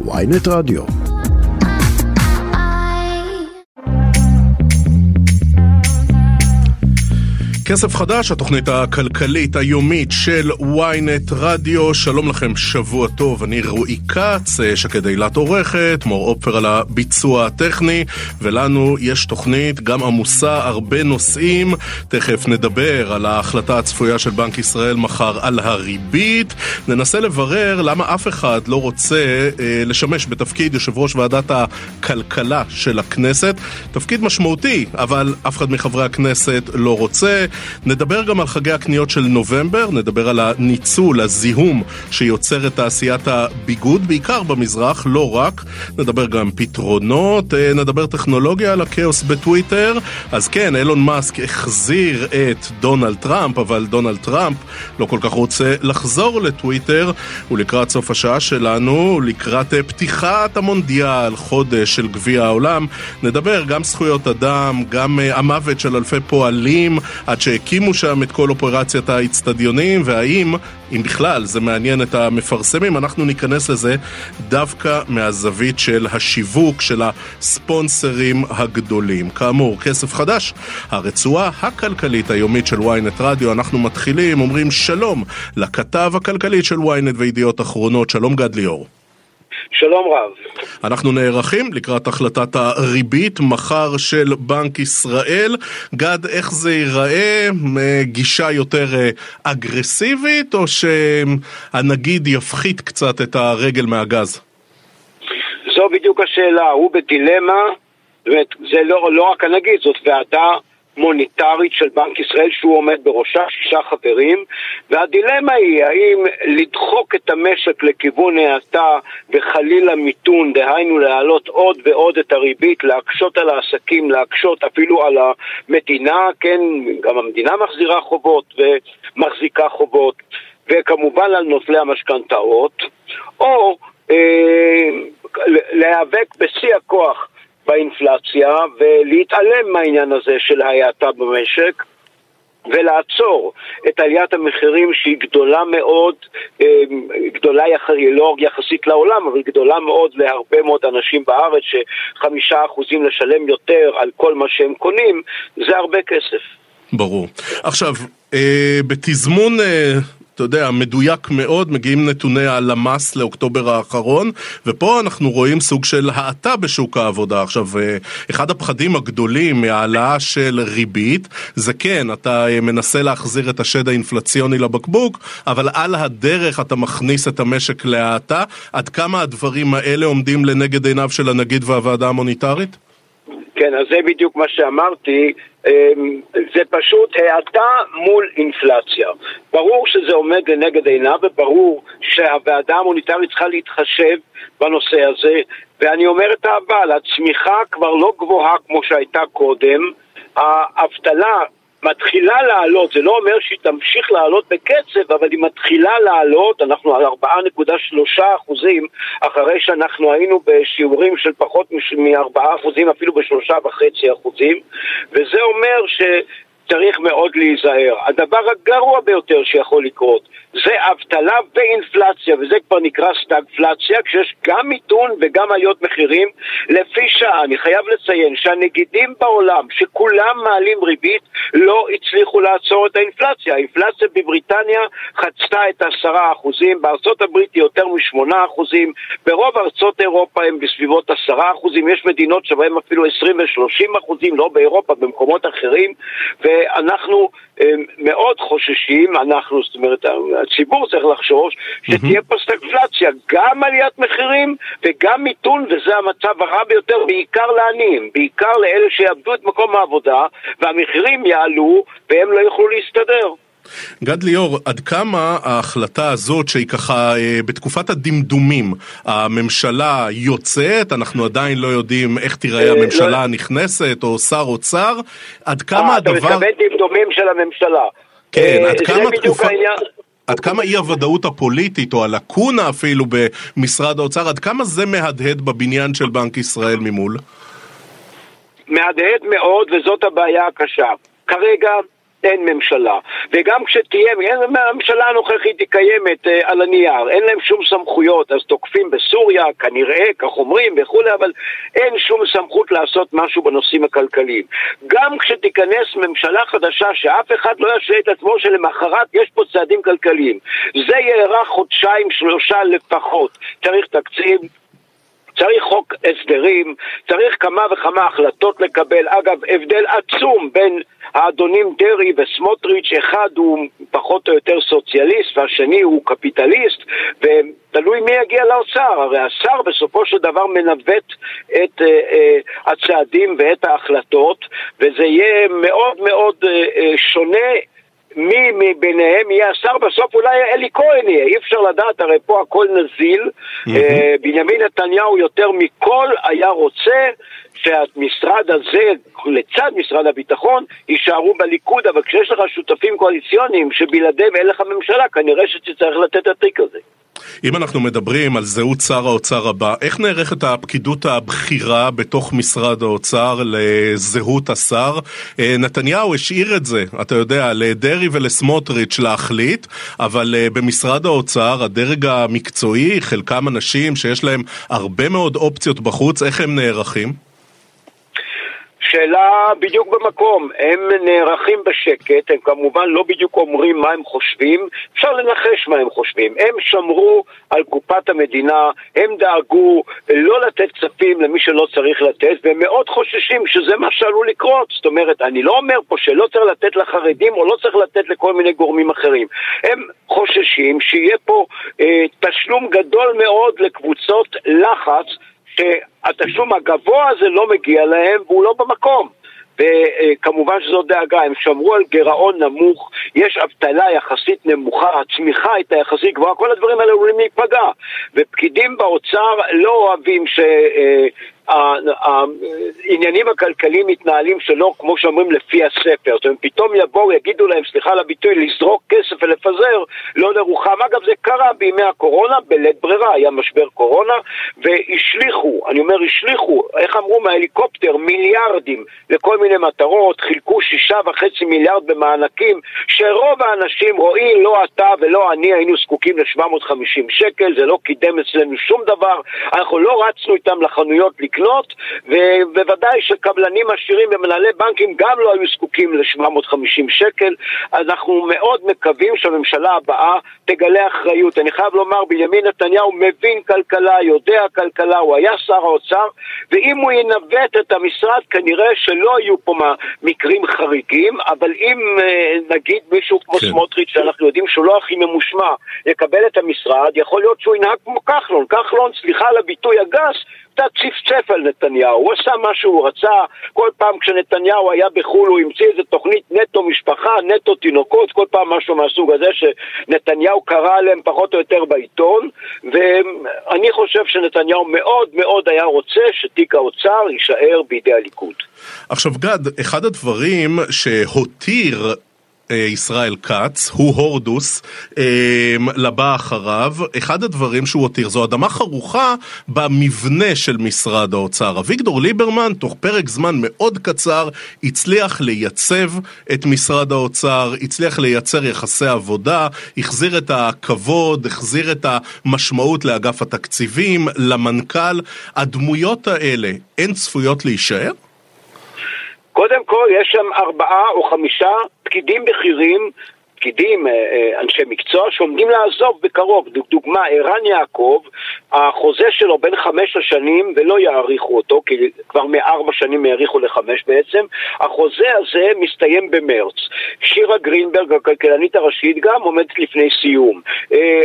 ויינט רדיו. כסף חדש, התוכנית הכלכלית היומית של ynet רדיו. שלום לכם, שבוע טוב. אני רועי כץ, שקד אילת עורכת, מור אופר על הביצוע הטכני, ולנו יש תוכנית גם עמוסה, הרבה נושאים. תכף נדבר על ההחלטה הצפויה של בנק ישראל מחר על הריבית. ננסה לברר למה אף אחד לא רוצה אה, לשמש בתפקיד יושב ראש ועדת הכלכלה של הכנסת. תפקיד משמעותי, אבל אף אחד מחברי הכנסת לא רוצה. נדבר גם על חגי הקניות של נובמבר, נדבר על הניצול, הזיהום שיוצר את תעשיית הביגוד, בעיקר במזרח, לא רק. נדבר גם פתרונות, אה, נדבר טכנולוגיה על הכאוס בטוויטר. אז כן, אילון מאסק החזיר את דונלד טראמפ, אבל דונלד טראמפ לא כל כך רוצה לחזור לטוויטר. ולקראת סוף השעה שלנו, לקראת אה, פתיחת המונדיאל, חודש של גביע העולם, נדבר גם זכויות אדם, גם אה, המוות של אלפי פועלים, עד שהקימו שם את כל אופרציית האיצטדיונים, והאם, אם בכלל, זה מעניין את המפרסמים, אנחנו ניכנס לזה דווקא מהזווית של השיווק של הספונסרים הגדולים. כאמור, כסף חדש, הרצועה הכלכלית היומית של ynet רדיו, אנחנו מתחילים, אומרים שלום לכתב הכלכלית של ynet וידיעות אחרונות, שלום גד ליאור. שלום רב. אנחנו נערכים לקראת החלטת הריבית מחר של בנק ישראל. גד, איך זה ייראה? גישה יותר אה, אגרסיבית, או שהנגיד יפחית קצת את הרגל מהגז? זו בדיוק השאלה, הוא בדילמה, זאת אומרת, זה לא, לא רק הנגיד, זאת ועדה מוניטרית של בנק ישראל שהוא עומד בראשה, שישה חברים, והדילמה היא האם לדחוק את המשק לכיוון האטה וחלילה מיתון, דהיינו להעלות עוד ועוד את הריבית, להקשות על העסקים, להקשות אפילו על המדינה, כן, גם המדינה מחזירה חובות ומחזיקה חובות, וכמובן על נוטלי המשכנתאות, או אה, להיאבק בשיא הכוח באינפלציה ולהתעלם מהעניין הזה של ההאטה במשק ולעצור את עליית המחירים שהיא גדולה מאוד, אמ, גדולה יח... לא יחסית לעולם, אבל גדולה מאוד להרבה מאוד אנשים בארץ, שחמישה אחוזים לשלם יותר על כל מה שהם קונים, זה הרבה כסף. ברור. עכשיו, אה, בתזמון אה, אתה יודע, מדויק מאוד, מגיעים נתוני הלמ"ס לאוקטובר האחרון, ופה אנחנו רואים סוג של האטה בשוק העבודה. עכשיו, אה, אחד הפחדים הגדולים מהעלאה של ריבית, זה כן, אתה אה, מנסה להחזיר את השד האינפלציוני לבקבוק, אבל על הדרך אתה מכניס את המשק להאטה. עד כמה הדברים האלה עומדים לנגד עיניו של הנגיד והוועדה המוניטרית? כן, אז זה בדיוק מה שאמרתי, אמ, זה פשוט האטה מול אינפלציה. ברור שזה עומד לנגד עיניו וברור שהוועדה המוניטרית צריכה להתחשב בנושא הזה, ואני אומר את האבל, הצמיחה כבר לא גבוהה כמו שהייתה קודם, האבטלה מתחילה לעלות, זה לא אומר שהיא תמשיך לעלות בקצב, אבל היא מתחילה לעלות, אנחנו על 4.3 אחוזים, אחרי שאנחנו היינו בשיעורים של פחות מ-4 אחוזים, אפילו ב-3.5 אחוזים, וזה אומר ש... צריך מאוד להיזהר. הדבר הגרוע ביותר שיכול לקרות זה אבטלה ואינפלציה, וזה כבר נקרא סטאגפלציה, כשיש גם מיתון וגם עליות מחירים. לפי שעה, אני חייב לציין שהנגידים בעולם, שכולם מעלים ריבית, לא הצליחו לעצור את האינפלציה. האינפלציה בבריטניה חצתה את עשרה אחוזים, בארצות הברית היא יותר משמונה אחוזים, ברוב ארצות אירופה הם בסביבות עשרה אחוזים, יש מדינות שבהן אפילו עשרים ושלושים אחוזים, לא באירופה, במקומות אחרים, ואנחנו מאוד חוששים, אנחנו, זאת אומרת, הציבור צריך לחשוש שתהיה פה סטגפלציה, גם עליית מחירים וגם מיתון, וזה המצב הרע ביותר, בעיקר לעניים, בעיקר לאלה שיאבדו את מקום העבודה, והמחירים יעלו והם לא יוכלו להסתדר. גד ליאור, עד כמה ההחלטה הזאת שהיא ככה אה, בתקופת הדמדומים, הממשלה יוצאת, אנחנו עדיין לא יודעים איך תיראה אה, הממשלה לא- הנכנסת או שר אוצר, עד כמה אה, הדבר... אתה מתכוון דמדומים של הממשלה. כן, עד כמה תקופה... עד כמה אי הוודאות הפוליטית, או הלקונה אפילו במשרד האוצר, עד כמה זה מהדהד בבניין של בנק ישראל ממול? מהדהד מאוד, וזאת הבעיה הקשה. כרגע אין ממשלה. וגם כשתהיה, הממשלה הנוכחית היא קיימת אה, על הנייר, אין להם שום סמכויות, אז תוקפים בסוריה, כנראה, כך אומרים וכולי, אבל אין שום סמכות לעשות משהו בנושאים הכלכליים. גם כשתיכנס ממשלה חדשה שאף אחד לא ישווה את עצמו שלמחרת יש פה צעדים כלכליים. זה יארך חודשיים, שלושה לפחות. צריך תקציב, צריך חוק הסדרים, צריך כמה וכמה החלטות לקבל. אגב, הבדל עצום בין האדונים דרעי וסמוטריץ', אחד הוא פחות או יותר סוציאליסט והשני הוא קפיטליסט, ותלוי מי יגיע לאוצר. הרי השר בסופו של דבר מנווט את uh, uh, הצעדים ואת ההחלטות, וזה יהיה מאוד מאוד uh, uh, שונה מי מביניהם יהיה השר, בסוף אולי אלי כהן יהיה, אי אפשר לדעת, הרי פה הכל נזיל. Mm-hmm. בנימין נתניהו יותר מכל היה רוצה שהמשרד הזה, לצד משרד הביטחון, יישארו בליכוד, אבל כשיש לך שותפים קואליציוניים שבלעדיהם אין לך ממשלה, כנראה שתצטרך לתת את התיק הזה. אם אנחנו מדברים על זהות שר האוצר הבא, איך נערכת הפקידות הבכירה בתוך משרד האוצר לזהות השר? אה, נתניהו השאיר את זה, אתה יודע, לדרעי ולסמוטריץ' להחליט, אבל אה, במשרד האוצר, הדרג המקצועי, חלקם אנשים שיש להם הרבה מאוד אופציות בחוץ, איך הם נערכים? שאלה בדיוק במקום, הם נערכים בשקט, הם כמובן לא בדיוק אומרים מה הם חושבים, אפשר לנחש מה הם חושבים. הם שמרו על קופת המדינה, הם דאגו לא לתת כספים למי שלא צריך לתת, והם מאוד חוששים שזה מה שעלול לקרות. זאת אומרת, אני לא אומר פה שלא צריך לתת לחרדים או לא צריך לתת לכל מיני גורמים אחרים. הם חוששים שיהיה פה אה, תשלום גדול מאוד לקבוצות לחץ שהתשלום הגבוה הזה לא מגיע להם והוא לא במקום. וכמובן שזו דאגה, הם שמרו על גירעון נמוך, יש אבטלה יחסית נמוכה, הצמיחה הייתה יחסית גבוהה, כל הדברים האלה עלולים להיפגע. ופקידים באוצר לא אוהבים ש... העניינים הכלכליים מתנהלים שלא, כמו שאומרים, לפי הספר. זאת אומרת, פתאום יבואו, יגידו להם, סליחה על הביטוי, לזרוק כסף ולפזר, לא לרוחם. אגב, זה קרה בימי הקורונה, בלית ברירה, היה משבר קורונה, והשליכו, אני אומר השליכו, איך אמרו מההליקופטר, מיליארדים לכל מיני מטרות, חילקו שישה וחצי מיליארד במענקים, שרוב האנשים, רואי, לא אתה ולא אני, היינו זקוקים ל-750 שקל, זה לא קידם אצלנו שום דבר, אנחנו לא רצנו איתם לחנויות לקנות, ובוודאי שקבלנים עשירים ומנהלי בנקים גם לא היו זקוקים ל-750 שקל. אנחנו מאוד מקווים שהממשלה הבאה תגלה אחריות. אני חייב לומר, בנימין נתניהו מבין כלכלה, יודע כלכלה, הוא היה שר האוצר, ואם הוא ינווט את המשרד, כנראה שלא יהיו פה מקרים חריגים, אבל אם אה, נגיד מישהו כמו כן. סמוטריץ', שאנחנו יודעים שהוא לא הכי ממושמע, יקבל את המשרד, יכול להיות שהוא ינהג כמו כחלון. כחלון, סליחה על הביטוי הגס, קצת צפצף על נתניהו, הוא עשה מה שהוא רצה, כל פעם כשנתניהו היה בחו"ל הוא המציא איזה תוכנית נטו משפחה, נטו תינוקות, כל פעם משהו מהסוג הזה שנתניהו קרא עליהם פחות או יותר בעיתון, ואני חושב שנתניהו מאוד מאוד היה רוצה שתיק האוצר יישאר בידי הליכוד. עכשיו גד, אחד הדברים שהותיר ישראל כץ, הוא הורדוס, אה, לבא אחריו. אחד הדברים שהוא הותיר זו אדמה חרוכה במבנה של משרד האוצר. אביגדור ליברמן, תוך פרק זמן מאוד קצר, הצליח לייצב את משרד האוצר, הצליח לייצר יחסי עבודה, החזיר את הכבוד, החזיר את המשמעות לאגף התקציבים, למנכ"ל. הדמויות האלה, הן צפויות להישאר? קודם כל, יש שם ארבעה או חמישה פקידים בכירים פקידים, אה, אה, אנשי מקצוע, שעומדים לעזוב בקרוב. דוגמה, ערן יעקב, החוזה שלו בין חמש השנים, ולא יאריכו אותו, כי כבר מארבע שנים האריכו לחמש בעצם, החוזה הזה מסתיים במרץ. שירה גרינברג, הכלכלנית הראשית, גם עומדת לפני סיום. אה,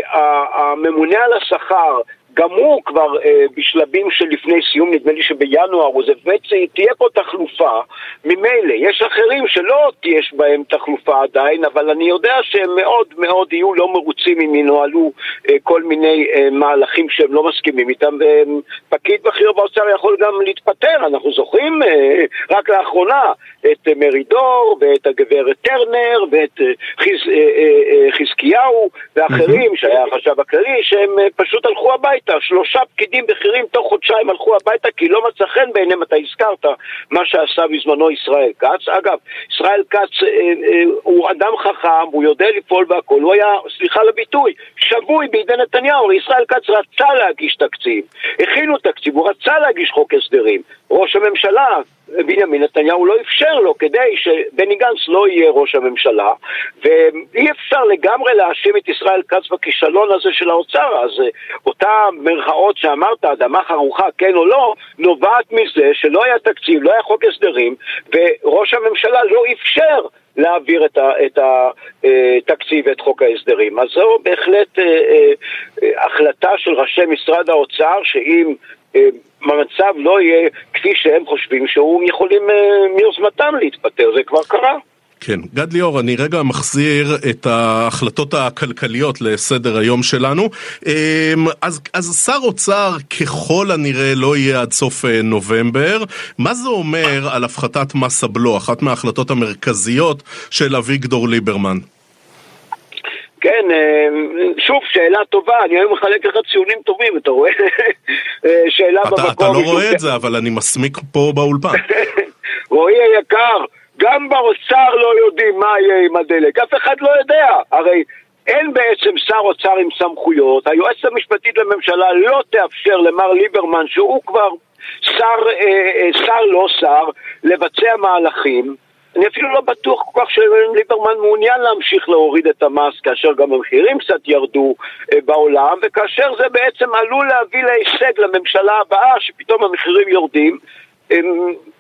הממונה על השכר, גם הוא כבר אה, בשלבים של לפני סיום, נדמה לי שבינואר, זה באמת תהיה פה תחלופה. ממילא, יש אחרים שלא תהיה בהם תחלופה עדיין, אבל אני יודע שהם מאוד מאוד יהיו לא מרוצים אם ינוהלו אה, כל מיני אה, מהלכים שהם לא מסכימים איתם, ופקיד בכיר באוצר יכול גם להתפטר, אנחנו זוכרים אה, רק לאחרונה את אה, מרידור ואת הגברת טרנר ואת אה, חז, אה, אה, אה, חזקיהו ואחרים, שהיה החשב הכללי, שהם אה, פשוט הלכו הביתה. הזכרת, שלושה פקידים בכירים תוך חודשיים הלכו הביתה כי לא מצא חן בעיניהם, אתה הזכרת מה שעשה בזמנו ישראל כץ. אגב, ישראל כץ אה, אה, הוא אדם חכם, הוא יודע לפעול והכל, הוא היה, סליחה לביטוי, שבוי בידי נתניהו, ישראל כץ רצה להגיש תקציב, הכינו תקציב, הוא רצה להגיש חוק הסדרים. ראש הממשלה בנימין נתניהו לא אפשר לו כדי שבני גנץ לא יהיה ראש הממשלה ואי אפשר לגמרי להאשים את ישראל כץ בכישלון הזה של האוצר אז אה, אותה מרכאות שאמרת, אדמה חרוכה כן או לא, נובעת מזה שלא היה תקציב, לא היה חוק הסדרים וראש הממשלה לא אפשר להעביר את, התקציב אה, ואת חוק ההסדרים. אז זו בהחלט אה, החלטה של ראשי משרד האוצר שאם המצב לא יהיה כפי שהם חושבים שהוא יכולים אה, מיוזמתם להתפטר, זה כבר קרה. כן, גד ליאור, אני רגע מחזיר את ההחלטות הכלכליות לסדר היום שלנו. אמ, אז, אז שר אוצר ככל הנראה לא יהיה עד סוף אה, נובמבר. מה זה אומר על הפחתת מס הבלו, אחת מההחלטות המרכזיות של אביגדור ליברמן? כן, אה, שוב, שאלה טובה, אני היום מחלק לך ציונים טובים, אתה רואה? אה, שאלה אתה, במקום. אתה לא רואה את זה, אבל אני מסמיק פה באולפן. רועי היקר, גם באוצר לא יודעים מה יהיה עם הדלק, אף אחד לא יודע. הרי אין בעצם שר אוצר עם סמכויות, היועצת המשפטית לממשלה לא תאפשר למר ליברמן, שהוא כבר שר, אה, שר לא שר, לבצע מהלכים. אני אפילו לא בטוח כל כך שליברמן מעוניין להמשיך להוריד את המס כאשר גם המחירים קצת ירדו אה, בעולם וכאשר זה בעצם עלול להביא להישג לממשלה הבאה שפתאום המחירים יורדים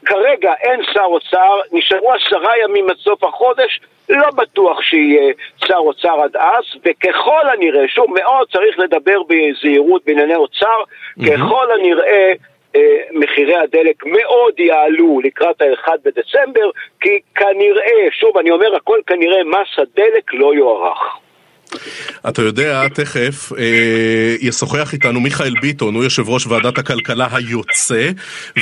כרגע אין שר אוצר, נשארו עשרה ימים עד סוף החודש, לא בטוח שיהיה שר אוצר עד אז, וככל הנראה, שוב, מאוד צריך לדבר בזהירות בענייני אוצר, mm-hmm. ככל הנראה אה, מחירי הדלק מאוד יעלו לקראת ה-1 בדצמבר, כי כנראה, שוב אני אומר הכל כנראה, מס הדלק לא יוארך. אתה יודע, תכף אה, ישוחח איתנו מיכאל ביטון, הוא יושב ראש ועדת הכלכלה היוצא,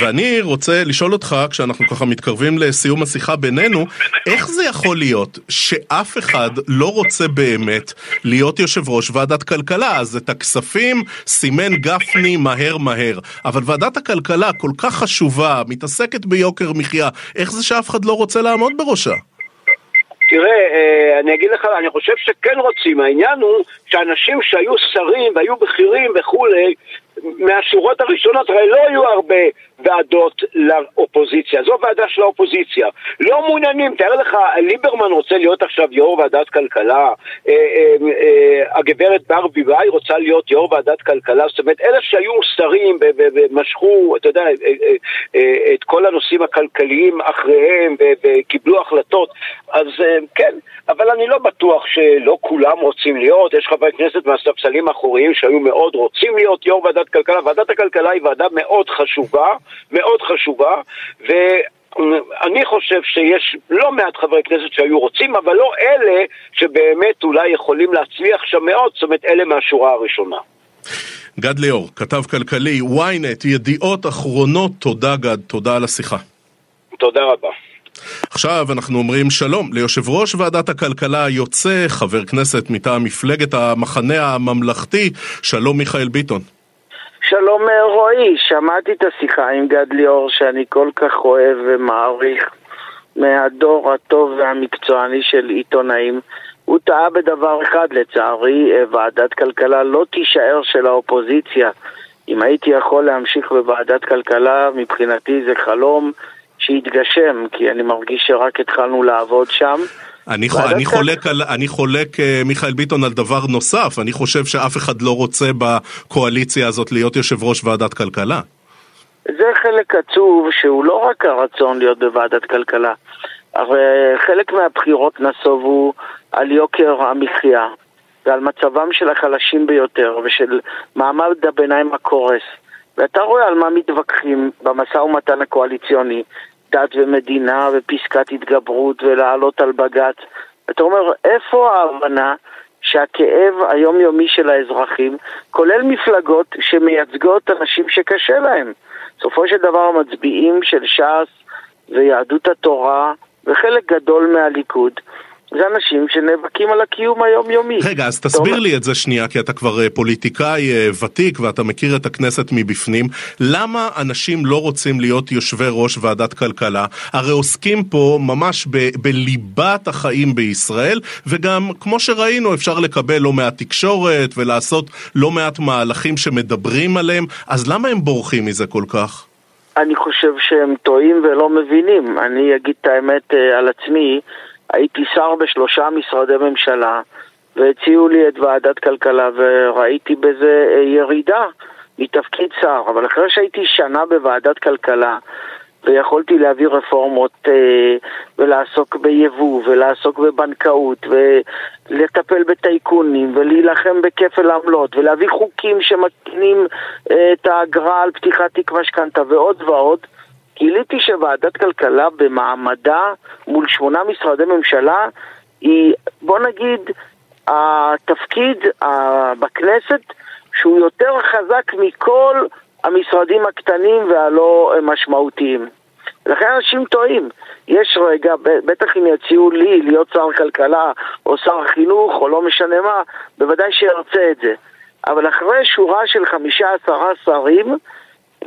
ואני רוצה לשאול אותך, כשאנחנו ככה מתקרבים לסיום השיחה בינינו, איך זה יכול להיות שאף אחד לא רוצה באמת להיות יושב ראש ועדת כלכלה? אז את הכספים סימן גפני מהר מהר, אבל ועדת הכלכלה כל כך חשובה, מתעסקת ביוקר מחיה, איך זה שאף אחד לא רוצה לעמוד בראשה? תראה, אה, אני אגיד לך, אני חושב שכן רוצים. העניין הוא שאנשים שהיו שרים והיו בכירים וכולי, מהשורות הראשונות, הרי לא היו הרבה ועדות לאופוזיציה, זו ועדה של האופוזיציה. לא מעוניינים, תאר לך, ליברמן רוצה להיות עכשיו יו"ר ועדת כלכלה, אה, אה, אה, הגברת ברביבאי רוצה להיות יו"ר ועדת כלכלה, זאת אומרת, אלה שהיו שרים ומשכו, אתה יודע, את כל הנושאים הכלכליים אחריהם וקיבלו החלטות, אז כן, אבל אני לא בטוח שלא כולם רוצים להיות, יש חברי כנסת מהספסלים האחוריים שהיו מאוד רוצים להיות יו"ר ועדת כלכלה. ועדת הכלכלה היא ועדה מאוד חשובה, מאוד חשובה, ו... אני חושב שיש לא מעט חברי כנסת שהיו רוצים, אבל לא אלה שבאמת אולי יכולים להצליח שם מאוד, זאת אומרת, אלה מהשורה הראשונה. גד ליאור, כתב כלכלי, ynet, ידיעות אחרונות, תודה גד, תודה על השיחה. תודה רבה. עכשיו אנחנו אומרים שלום ליושב ראש ועדת הכלכלה היוצא, חבר כנסת מטעם מפלגת המחנה הממלכתי, שלום מיכאל ביטון. שלום רועי, שמעתי את השיחה עם גד ליאור שאני כל כך אוהב ומעריך מהדור הטוב והמקצועני של עיתונאים. הוא טעה בדבר אחד לצערי, ועדת כלכלה לא תישאר של האופוזיציה. אם הייתי יכול להמשיך בוועדת כלכלה, מבחינתי זה חלום שיתגשם, כי אני מרגיש שרק התחלנו לעבוד שם. אני, אני, חולק על, אני חולק, אה, מיכאל ביטון, על דבר נוסף. אני חושב שאף אחד לא רוצה בקואליציה הזאת להיות יושב ראש ועדת כלכלה. זה חלק עצוב שהוא לא רק הרצון להיות בוועדת כלכלה. הרי חלק מהבחירות נסובו על יוקר המחיה ועל מצבם של החלשים ביותר ושל מעמד הביניים הקורס. ואתה רואה על מה מתווכחים במשא ומתן הקואליציוני, דת ומדינה ופסקת התגברות ולעלות על בג"ץ. אתה אומר, איפה ההבנה שהכאב היומיומי של האזרחים, כולל מפלגות שמייצגות אנשים שקשה להם? בסופו של דבר המצביעים של ש"ס ויהדות התורה וחלק גדול מהליכוד זה אנשים שנאבקים על הקיום היומיומי. רגע, אז תסביר לי את זה שנייה, כי אתה כבר אה, פוליטיקאי אה, ותיק ואתה מכיר את הכנסת מבפנים. למה אנשים לא רוצים להיות יושבי ראש ועדת כלכלה? הרי עוסקים פה ממש ב- בליבת החיים בישראל, וגם, כמו שראינו, אפשר לקבל לא מעט תקשורת ולעשות לא מעט מהלכים שמדברים עליהם, אז למה הם בורחים מזה כל כך? אני חושב שהם טועים ולא מבינים. אני אגיד את האמת אה, על עצמי. הייתי שר בשלושה משרדי ממשלה והציעו לי את ועדת כלכלה וראיתי בזה אה, ירידה מתפקיד שר, אבל אחרי שהייתי שנה בוועדת כלכלה ויכולתי להביא רפורמות אה, ולעסוק ביבוא ולעסוק בבנקאות ולטפל בטייקונים ולהילחם בכפל עמלות ולהביא חוקים שמתקינים אה, את האגרה על פתיחת תיק משכנתה ועוד ועוד גיליתי שוועדת כלכלה במעמדה מול שמונה משרדי ממשלה היא, בוא נגיד, התפקיד בכנסת שהוא יותר חזק מכל המשרדים הקטנים והלא משמעותיים. לכן אנשים טועים. יש רגע, בטח אם יציעו לי להיות שר כלכלה או שר חינוך או לא משנה מה, בוודאי שארצה את זה. אבל אחרי שורה של חמישה עשרה שרים,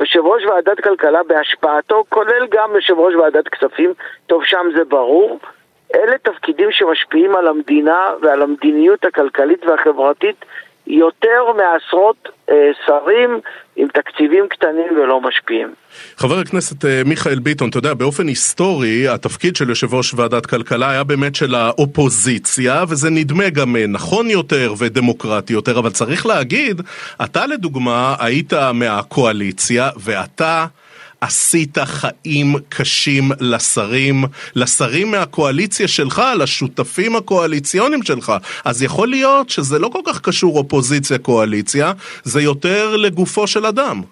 יושב ראש ועדת כלכלה בהשפעתו, כולל גם יושב ראש ועדת כספים, טוב שם זה ברור, אלה תפקידים שמשפיעים על המדינה ועל המדיניות הכלכלית והחברתית יותר מעשרות אה, שרים עם תקציבים קטנים ולא משפיעים. חבר הכנסת אה, מיכאל ביטון, אתה יודע, באופן היסטורי, התפקיד של יושב ראש ועדת כלכלה היה באמת של האופוזיציה, וזה נדמה גם אה, נכון יותר ודמוקרטי יותר, אבל צריך להגיד, אתה לדוגמה היית מהקואליציה, ואתה... עשית חיים קשים לשרים, לשרים מהקואליציה שלך, לשותפים הקואליציוניים שלך. אז יכול להיות שזה לא כל כך קשור אופוזיציה-קואליציה, זה יותר לגופו של אדם.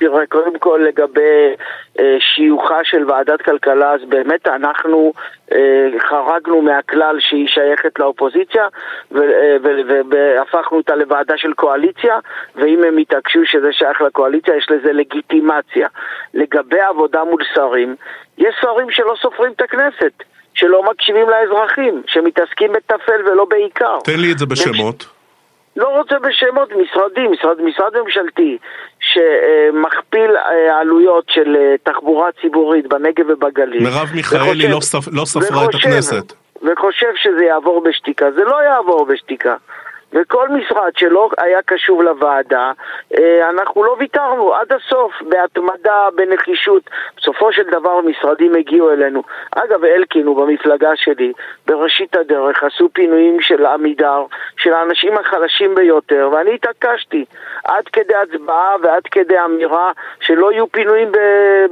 תראה, קודם כל לגבי אה, שיוכה של ועדת כלכלה, אז באמת אנחנו אה, חרגנו מהכלל שהיא שייכת לאופוזיציה אה, והפכנו אותה לוועדה של קואליציה, ואם הם יתעקשו שזה שייך לקואליציה, יש לזה לגיטימציה. לגבי עבודה מול שרים, יש שרים שלא סופרים את הכנסת. שלא מקשיבים לאזרחים, שמתעסקים בטפל ולא בעיקר. תן לי את זה בשמות. לא רוצה בשמות, משרדים, משרד, משרד ממשלתי שמכפיל אה, עלויות של אה, תחבורה ציבורית בנגב ובגליל. מרב מיכאלי לא, ספ... לא ספרה וחושב, את הכנסת. וחושב שזה יעבור בשתיקה. זה לא יעבור בשתיקה. וכל משרד שלא היה קשוב לוועדה, אה, אנחנו לא ויתרנו עד הסוף, בהתמדה, בנחישות. בסופו של דבר משרדים הגיעו אלינו. אגב, אלקין הוא במפלגה שלי, בראשית הדרך עשו פינויים של עמידר, של האנשים החלשים ביותר, ואני התעקשתי עד כדי הצבעה ועד כדי אמירה שלא יהיו פינויים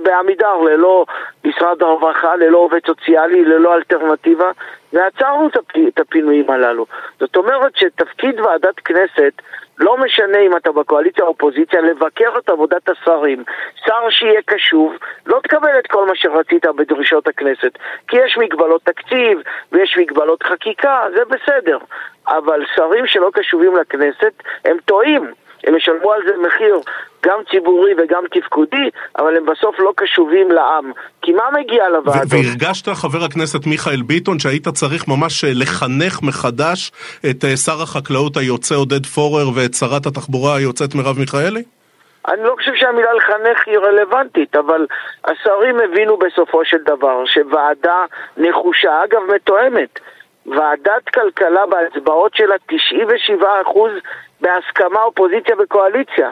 בעמידר, ללא משרד הרווחה, ללא עובד סוציאלי, ללא אלטרנטיבה, ועצרנו את הפינויים הללו. זאת אומרת שתפקיד ועדת כנסת, לא משנה אם אתה בקואליציה או אופוזיציה, לבקר את עבודת השרים. שר שיהיה קשוב, לא תקבל את כל מה שרצית בדרישות הכנסת. כי יש מגבלות תקציב ויש מגבלות חקיקה, זה בסדר. אבל שרים שלא קשובים לכנסת, הם טועים. הם ישלמו על זה מחיר גם ציבורי וגם תפקודי, אבל הם בסוף לא קשובים לעם. כי מה מגיע לוועדות? והרגשת, חבר הכנסת מיכאל ביטון, שהיית צריך ממש אה, לחנך מחדש את אה, שר החקלאות היוצא עודד פורר ואת שרת התחבורה היוצאת מרב מיכאלי? אני לא חושב שהמילה לחנך היא רלוונטית, אבל השרים הבינו בסופו של דבר שוועדה נחושה, אגב מתואמת, ועדת כלכלה בהצבעות שלה 97% בהסכמה אופוזיציה וקואליציה.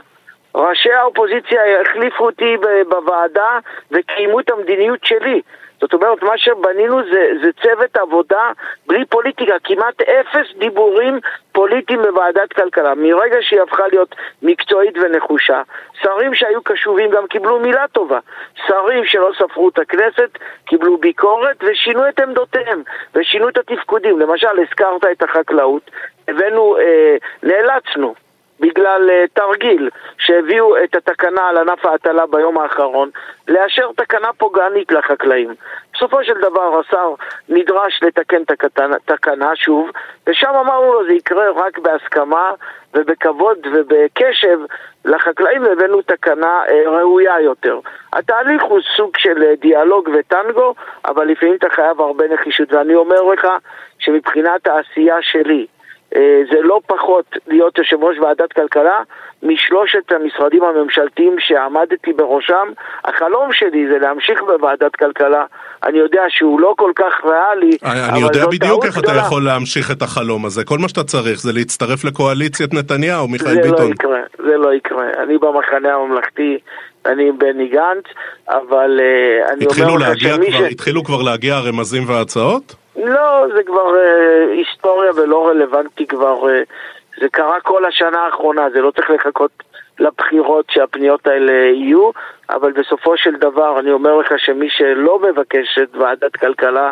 ראשי האופוזיציה החליפו אותי בוועדה וקיימו את המדיניות שלי. זאת אומרת, מה שבנינו זה, זה צוות עבודה בלי פוליטיקה, כמעט אפס דיבורים פוליטיים בוועדת כלכלה. מרגע שהיא הפכה להיות מקצועית ונחושה, שרים שהיו קשובים גם קיבלו מילה טובה. שרים שלא ספרו את הכנסת קיבלו ביקורת ושינו את עמדותיהם ושינו את התפקודים. למשל, הזכרת את החקלאות, הבאנו, אה, נאלצנו בגלל uh, תרגיל שהביאו את התקנה על ענף ההטלה ביום האחרון, לאשר תקנה פוגענית לחקלאים. בסופו של דבר השר נדרש לתקן את התקנה שוב, ושם אמרנו לו זה יקרה רק בהסכמה ובכבוד ובקשב לחקלאים, והבאנו תקנה uh, ראויה יותר. התהליך הוא סוג של uh, דיאלוג וטנגו, אבל לפעמים אתה חייב הרבה נחישות, ואני אומר לך שמבחינת העשייה שלי, זה לא פחות להיות יושב ראש ועדת כלכלה משלושת המשרדים הממשלתיים שעמדתי בראשם. החלום שלי זה להמשיך בוועדת כלכלה. אני יודע שהוא לא כל כך ריאלי, אני יודע בדיוק איך אתה יכול להמשיך את החלום הזה. כל מה שאתה צריך זה להצטרף לקואליציית נתניהו, מיכאל זה ביטון. זה לא יקרה, זה לא יקרה. אני במחנה הממלכתי, אני עם בני גנץ, אבל uh, אני אומר לך שמי ש... התחילו כבר להגיע הרמזים וההצעות? לא, זה כבר uh, היסטוריה ולא רלוונטי כבר, uh, זה קרה כל השנה האחרונה, זה לא צריך לחכות לבחירות שהפניות האלה יהיו, אבל בסופו של דבר אני אומר לך שמי שלא מבקש את ועדת כלכלה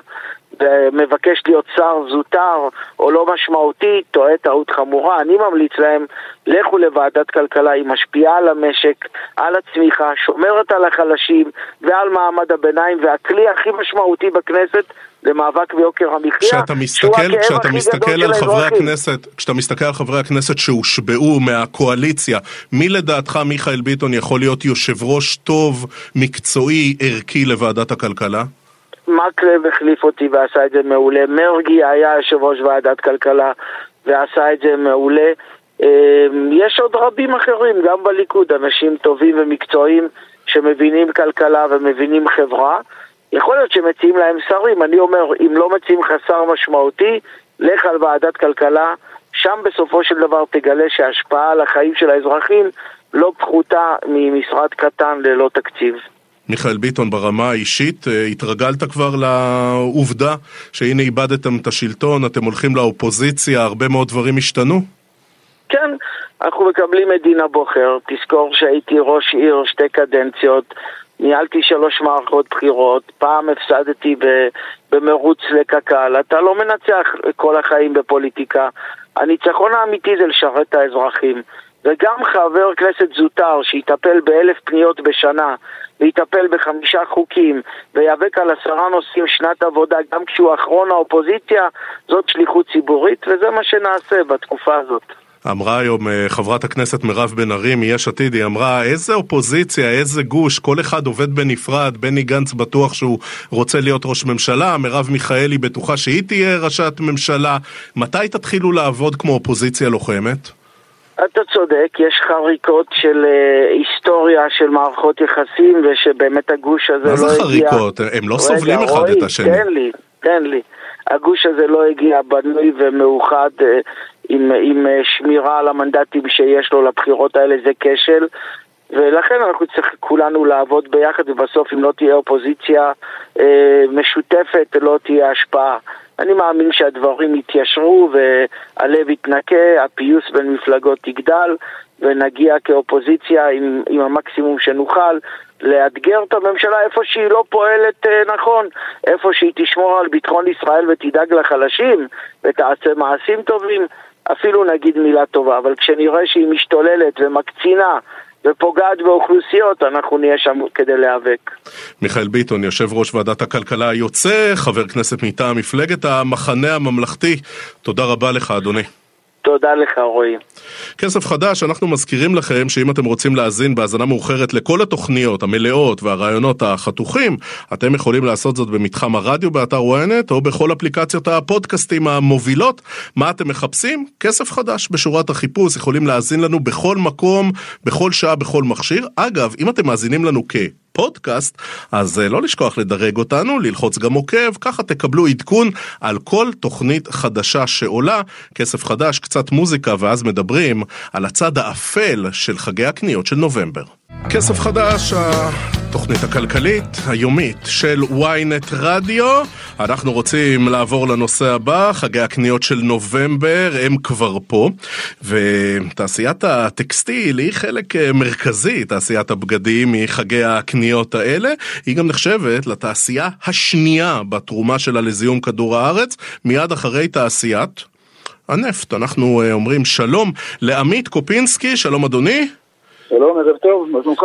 ומבקש להיות שר זוטר או לא משמעותי, טועה טעות חמורה. אני ממליץ להם, לכו לוועדת כלכלה, היא משפיעה על המשק, על הצמיחה, שומרת על החלשים ועל מעמד הביניים, והכלי הכי משמעותי בכנסת למאבק ביוקר המחיה, כשאתה מסתכל, כשאתה מסתכל על חברי הכנסת, כשאתה מסתכל על חברי הכנסת שהושבעו מהקואליציה, מי לדעתך, מיכאל ביטון, יכול להיות יושב ראש טוב, מקצועי, ערכי לוועדת הכלכלה? מקלב החליף אותי ועשה את זה מעולה, מרגי היה יושב ראש ועדת כלכלה ועשה את זה מעולה. אמ, יש עוד רבים אחרים, גם בליכוד, אנשים טובים ומקצועיים שמבינים כלכלה ומבינים חברה. יכול להיות שמציעים להם שרים, אני אומר, אם לא מציעים לך שר משמעותי, לך על ועדת כלכלה, שם בסופו של דבר תגלה שההשפעה על החיים של האזרחים לא פחותה ממשרד קטן ללא תקציב. מיכאל ביטון, ברמה האישית, אה, התרגלת כבר לעובדה שהנה איבדתם את השלטון, אתם הולכים לאופוזיציה, הרבה מאוד דברים השתנו? כן, אנחנו מקבלים את דין הבוחר. תזכור שהייתי ראש עיר שתי קדנציות, ניהלתי שלוש מערכות בחירות, פעם הפסדתי במרוץ לקק"ל. אתה לא מנצח כל החיים בפוליטיקה. הניצחון האמיתי זה לשרת את האזרחים. וגם חבר כנסת זוטר שיטפל באלף פניות בשנה ויטפל בחמישה חוקים וייאבק על עשרה נושאים שנת עבודה גם כשהוא אחרון האופוזיציה זאת שליחות ציבורית וזה מה שנעשה בתקופה הזאת. אמרה היום אה, חברת הכנסת מירב בן ארי מיש עתיד, היא אמרה איזה אופוזיציה, איזה גוש, כל אחד עובד בנפרד, בני גנץ בטוח שהוא רוצה להיות ראש ממשלה, מרב מיכאלי בטוחה שהיא תהיה ראשת ממשלה, מתי תתחילו לעבוד כמו אופוזיציה לוחמת? אתה צודק, יש חריקות של uh, היסטוריה של מערכות יחסים ושבאמת הגוש הזה לא הגיע... מה זה חריקות? הם לא סובלים אחד רואי, את השני. תן לי, תן לי. הגוש הזה לא הגיע בנוי ומאוחד uh, עם, עם uh, שמירה על המנדטים שיש לו לבחירות האלה, זה כשל. ולכן אנחנו צריכים כולנו לעבוד ביחד ובסוף אם לא תהיה אופוזיציה אה, משותפת לא תהיה השפעה. אני מאמין שהדברים יתיישרו והלב יתנקה, הפיוס בין מפלגות יגדל ונגיע כאופוזיציה עם, עם המקסימום שנוכל לאתגר את הממשלה איפה שהיא לא פועלת אה, נכון, איפה שהיא תשמור על ביטחון ישראל ותדאג לחלשים ותעשה מעשים טובים, אפילו נגיד מילה טובה, אבל כשנראה שהיא משתוללת ומקצינה ופוגעת באוכלוסיות, אנחנו נהיה שם כדי להיאבק. מיכאל ביטון, יושב ראש ועדת הכלכלה היוצא, חבר כנסת מטעם מפלגת המחנה הממלכתי, תודה רבה לך אדוני. תודה לך רועי. כסף חדש, אנחנו מזכירים לכם שאם אתם רוצים להאזין בהאזנה מאוחרת לכל התוכניות המלאות והרעיונות החתוכים, אתם יכולים לעשות זאת במתחם הרדיו באתר ynet או בכל אפליקציות הפודקאסטים המובילות. מה אתם מחפשים? כסף חדש. בשורת החיפוש יכולים להאזין לנו בכל מקום, בכל שעה, בכל מכשיר. אגב, אם אתם מאזינים לנו כ... פודקאסט, אז אה, לא לשכוח לדרג אותנו, ללחוץ גם עוקב, ככה תקבלו עדכון על כל תוכנית חדשה שעולה, כסף חדש, קצת מוזיקה, ואז מדברים על הצד האפל של חגי הקניות של נובמבר. כסף חדש, התוכנית הכלכלית היומית של ynet רדיו. אנחנו רוצים לעבור לנושא הבא, חגי הקניות של נובמבר, הם כבר פה. ותעשיית הטקסטיל היא חלק אה, מרכזי, תעשיית הבגדים מחגי הקניות האלה. היא גם נחשבת לתעשייה השנייה בתרומה שלה לזיהום כדור הארץ, מיד אחרי תעשיית הנפט. אנחנו אה, אומרים שלום לעמית קופינסקי, שלום אדוני. שלום, ערב טוב, מה שלומך?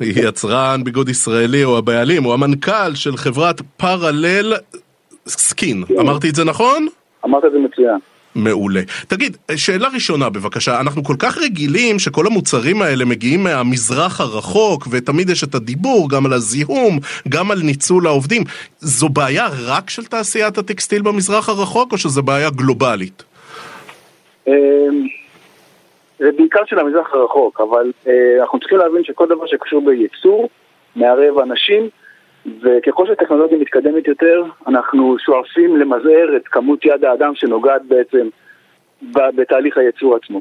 יצרן ביגוד ישראלי, או הבעלים, או המנכ"ל של חברת פרלל סקין. כן. אמרתי את זה נכון? אמרת את זה מצוין. מעולה. תגיד, שאלה ראשונה בבקשה, אנחנו כל כך רגילים שכל המוצרים האלה מגיעים מהמזרח הרחוק, ותמיד יש את הדיבור גם על הזיהום, גם על ניצול העובדים. זו בעיה רק של תעשיית הטקסטיל במזרח הרחוק, או שזו בעיה גלובלית? זה בעיקר של המזרח הרחוק, אבל אה, אנחנו צריכים להבין שכל דבר שקשור בייצור מערב אנשים, וככל שהטכנולוגיה מתקדמת יותר, אנחנו שואפים למזער את כמות יד האדם שנוגעת בעצם בתהליך הייצור עצמו.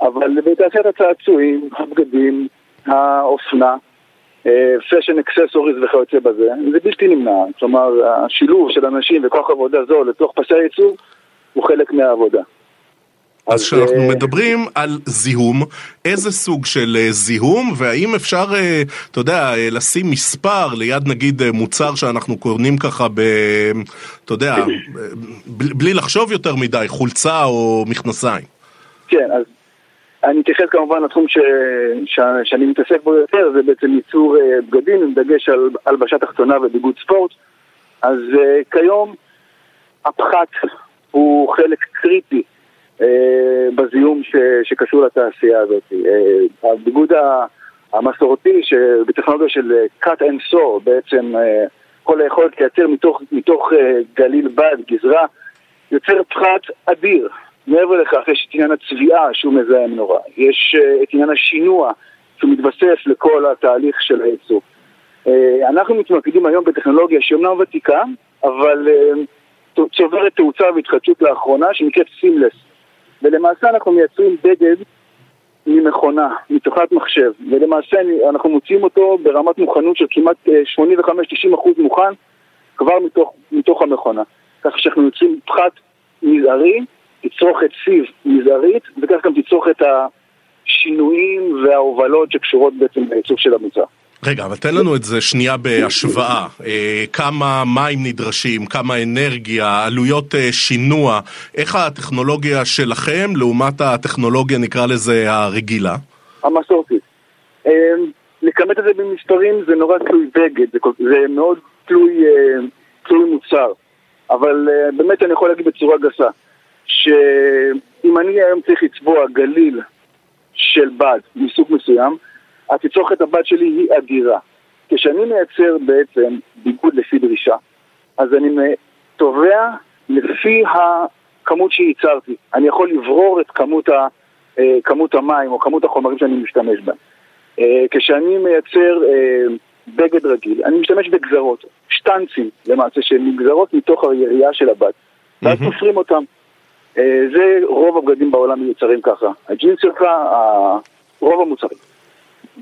אבל בתעשיית הצעצועים, הבגדים, האופנה, פשן אקססוריז וכיוצא בזה, זה בלתי נמנע. כלומר, השילוב של אנשים וכוח עבודה זו לתוך פסי הייצור הוא חלק מהעבודה. אז כשאנחנו אה, מדברים על זיהום, איזה סוג של אה, זיהום, והאם אפשר, אה, אתה יודע, לשים מספר ליד נגיד מוצר שאנחנו קוראים ככה ב... אתה יודע, בלי לחשוב יותר מדי, חולצה או מכנסיים? כן, אז אני אתייחס כמובן לתחום ש... ש... שאני מתעסק בו יותר, זה בעצם ייצור בגדים עם דגש על הלבשה תחתונה וביגוד ספורט. אז כיום הפחת הוא חלק קריטי אה, בזיהום ש, שקשור לתעשייה הזאת. אה, הביגוד המסורתי שבטכנולוגיה של cut and saw בעצם אה, כל היכולת לייצר מתוך, מתוך גליל בד, גזרה, יוצר פחת אדיר. מעבר לכך יש את עניין הצביעה שהוא מזהם נורא, יש את עניין השינוע שהוא מתווסף לכל התהליך של הייצור. אנחנו מתמקדים היום בטכנולוגיה שהיא אומנם ותיקה, אבל צוברת תאוצה והתחדשות לאחרונה שנקראת סימלס. ולמעשה אנחנו מייצרים בגד ממכונה, מתוכנת מחשב, ולמעשה אנחנו מוציאים אותו ברמת מוכנות של כמעט 85-90% אה, מוכן כבר מתוך, מתוך המכונה. כך שאנחנו יוצרים פחת מזערי, תצרוכת סיב מזערית, וכך גם תצרוכת השינויים וההובלות שקשורות בעצם בייצור של המוצר. רגע, אבל תן לנו את זה שנייה בהשוואה. אה, כמה מים נדרשים, כמה אנרגיה, עלויות אה, שינוע, איך הטכנולוגיה שלכם לעומת הטכנולוגיה, נקרא לזה, הרגילה? המסורתית. אה, לכמת את זה במספרים זה נורא תלוי בגד, זה מאוד תלוי, תלוי מוצר. אבל באמת אני יכול להגיד בצורה גסה, שאם אני היום צריך לצבוע גליל של בד מסוג מסוים, התצרוכת הבת שלי היא אדירה. כשאני מייצר בעצם ביגוד לפי דרישה, אז אני תובע לפי הכמות שייצרתי. אני יכול לברור את כמות, ה, אה, כמות המים או כמות החומרים שאני משתמש בהם. אה, כשאני מייצר אה, בגד רגיל, אני משתמש בגזרות, שטנצים למעשה, שהן נגזרות מתוך היריעה של הבת, ואז תופרים אותם. זה רוב הבגדים בעולם מיוצרים ככה. הג'ינס שלך, רוב המוצרים.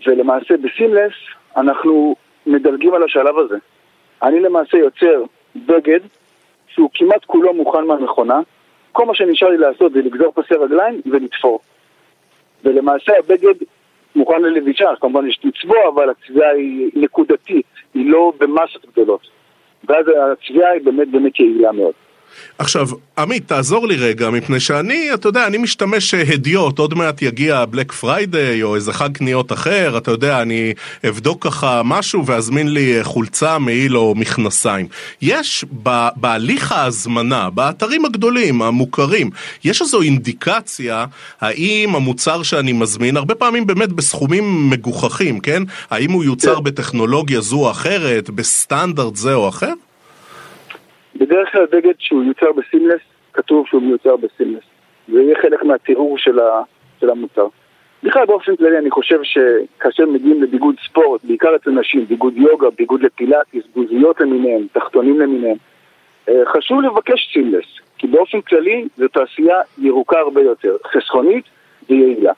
ולמעשה בסימלס אנחנו מדלגים על השלב הזה. אני למעשה יוצר בגד שהוא כמעט כולו מוכן מהמכונה, כל מה שנשאר לי לעשות זה לגזור פסי רגליים ולתפור. ולמעשה הבגד מוכן ללבישה, כמובן יש לצבוע, אבל הצביעה היא נקודתית, היא לא במסות גדולות. ואז הצביעה היא באמת באמת יעילה מאוד. עכשיו, עמית, תעזור לי רגע, מפני שאני, אתה יודע, אני משתמש אה, הדיוט, עוד מעט יגיע Black Friday או איזה חג קניות אחר, אתה יודע, אני אבדוק ככה משהו ואזמין לי אה, חולצה, מעיל או מכנסיים. יש בהליך ההזמנה, באתרים הגדולים, המוכרים, יש איזו אינדיקציה האם המוצר שאני מזמין, הרבה פעמים באמת בסכומים מגוחכים, כן? האם הוא יוצר כן. בטכנולוגיה זו או אחרת, בסטנדרט זה או אחר? בדרך כלל בגד שהוא יוצר בסימלס, כתוב שהוא מיוצר בסימלס. זה יהיה חלק מהתיאור של, ה, של המוצר. בכלל באופן כללי אני חושב שכאשר מגיעים לביגוד ספורט, בעיקר אצל נשים, ביגוד יוגה, ביגוד לפילאטיס, גוזיות למיניהם, תחתונים למיניהם, אה, חשוב לבקש seamless, כי באופן כללי זו תעשייה ירוקה הרבה יותר, חסכונית ויעילה.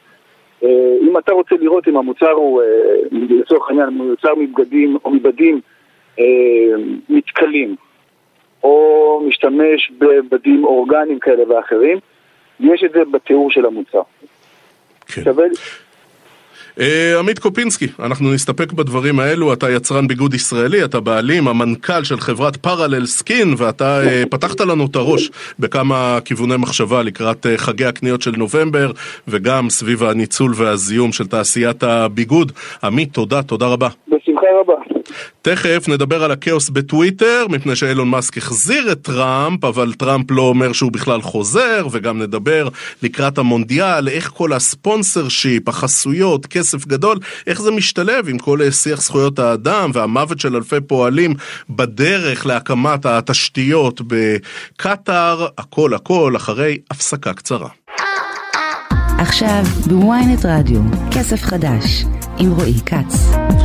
אה, אם אתה רוצה לראות אם המוצר הוא, אה, לצורך העניין, מיוצר מבגדים או מבדים מתכלים, או משתמש בבדים אורגניים כאלה ואחרים, יש את זה בתיאור של המוצר. כן. שווה... אה, עמית קופינסקי, אנחנו נסתפק בדברים האלו, אתה יצרן ביגוד ישראלי, אתה בעלים, המנכ"ל של חברת פרלל סקין, ואתה אה, פתחת לנו את הראש בכמה כיווני מחשבה לקראת אה, חגי הקניות של נובמבר, וגם סביב הניצול והזיהום של תעשיית הביגוד. עמית, תודה, תודה רבה. בשמחה רבה. תכף נדבר על הכאוס בטוויטר, מפני שאילון מאסק החזיר את טראמפ, אבל טראמפ לא אומר שהוא בכלל חוזר, וגם נדבר לקראת המונדיאל, איך כל ה sponsorship, החסויות, כסף גדול, איך זה משתלב עם כל שיח זכויות האדם והמוות של אלפי פועלים בדרך להקמת התשתיות בקטאר, הכל הכל אחרי הפסקה קצרה. עכשיו בוויינט רדיו, כסף חדש, עם רועי כץ.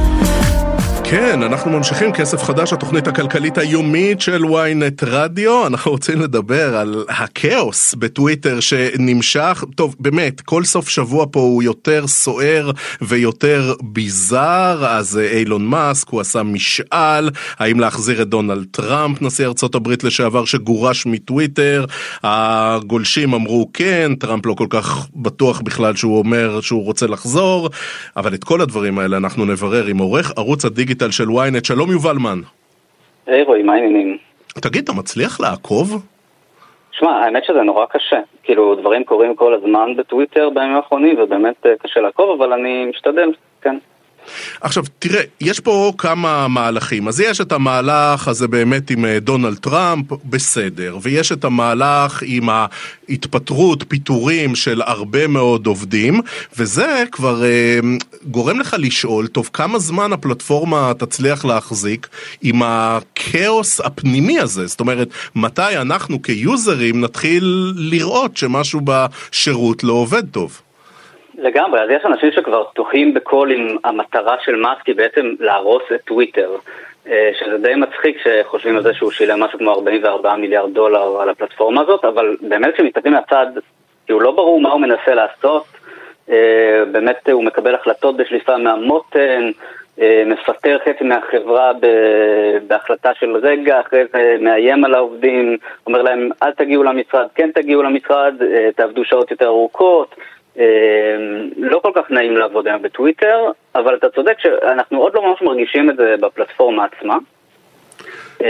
כן, אנחנו ממשיכים כסף חדש, התוכנית הכלכלית היומית של ynet רדיו. אנחנו רוצים לדבר על הכאוס בטוויטר שנמשך. טוב, באמת, כל סוף שבוע פה הוא יותר סוער ויותר ביזאר. אז אה, אילון מאסק, הוא עשה משאל, האם להחזיר את דונלד טראמפ, נשיא ארצות הברית לשעבר, שגורש מטוויטר. הגולשים אמרו כן, טראמפ לא כל כך בטוח בכלל שהוא אומר שהוא רוצה לחזור. אבל את כל הדברים האלה אנחנו נברר עם עורך ערוץ הדיגיטל. הדיגיטל של ynet, שלום יובלמן. היי רועי, מה העניינים? תגיד, אתה מצליח לעקוב? שמע, האמת שזה נורא קשה. כאילו, דברים קורים כל הזמן בטוויטר בימים האחרונים, ובאמת אה, קשה לעקוב, אבל אני משתדל, כן. עכשיו, תראה, יש פה כמה מהלכים. אז יש את המהלך הזה באמת עם אה, דונלד טראמפ, בסדר. ויש את המהלך עם ההתפטרות, פיטורים של הרבה מאוד עובדים, וזה כבר אה, גורם לך לשאול, טוב, כמה זמן הפלטפורמה תצליח להחזיק עם הכאוס הפנימי הזה? זאת אומרת, מתי אנחנו כיוזרים נתחיל לראות שמשהו בשירות לא עובד טוב? לגמרי, אז יש אנשים שכבר תוהים בקול אם המטרה של מאסק היא בעצם להרוס את טוויטר, אה, שזה די מצחיק שחושבים על זה שהוא שילם משהו כמו 44 מיליארד דולר על הפלטפורמה הזאת, אבל באמת כשמסתכלים מהצד, כאילו לא ברור מה הוא מנסה לעשות, אה, באמת הוא מקבל החלטות בשליפה מהמותן, אה, מפטר חצי מהחברה בהחלטה של רגע, אחרי זה מאיים על העובדים, אומר להם אל תגיעו למשרד, כן תגיעו למשרד, תעבדו שעות יותר ארוכות. אמ, לא כל כך נעים לעבוד היום בטוויטר, אבל אתה צודק שאנחנו עוד לא ממש מרגישים את זה בפלטפורמה עצמה. אמ,